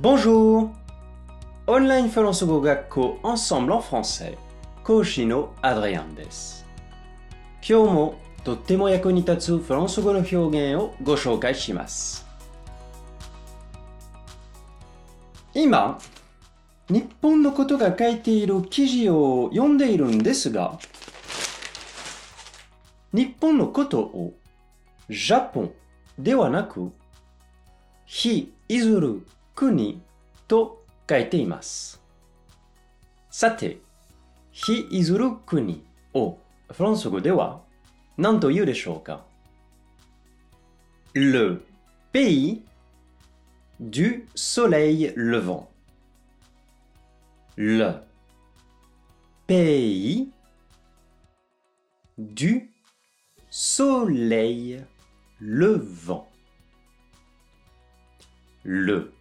Bonjour! オンラインフランス語学校 Ensemble en français 講師のアドリアンです。今日もとっても役に立つフランス語の表現をご紹介します。今、日本のことが書いている記事を読んでいるんですが、日本のことをジャポンではなく、非いずる国と書いています。さて、非いずる国をフランス語では何と言うでしょうか Le pays du soleil levant. Le pays du soleil levant. Le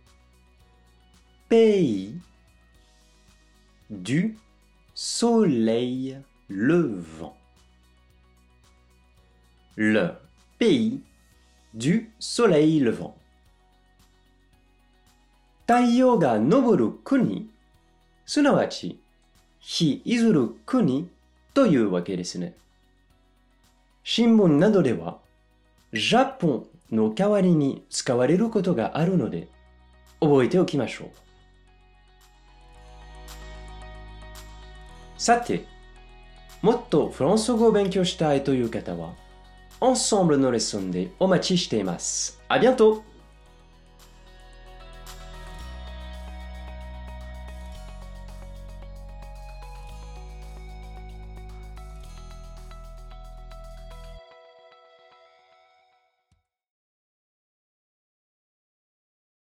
pays du soleil levant. Le pays du soleil levant. 太陽が昇る国、すなわち、日いずる国というわけですね。新聞などでは、ジャポンの代わりに使われることがあるので、覚えておきましょう。さて、もっとフランス語を勉強したいという方は、Ensemble のレッスンでお待ちしています。ありがとう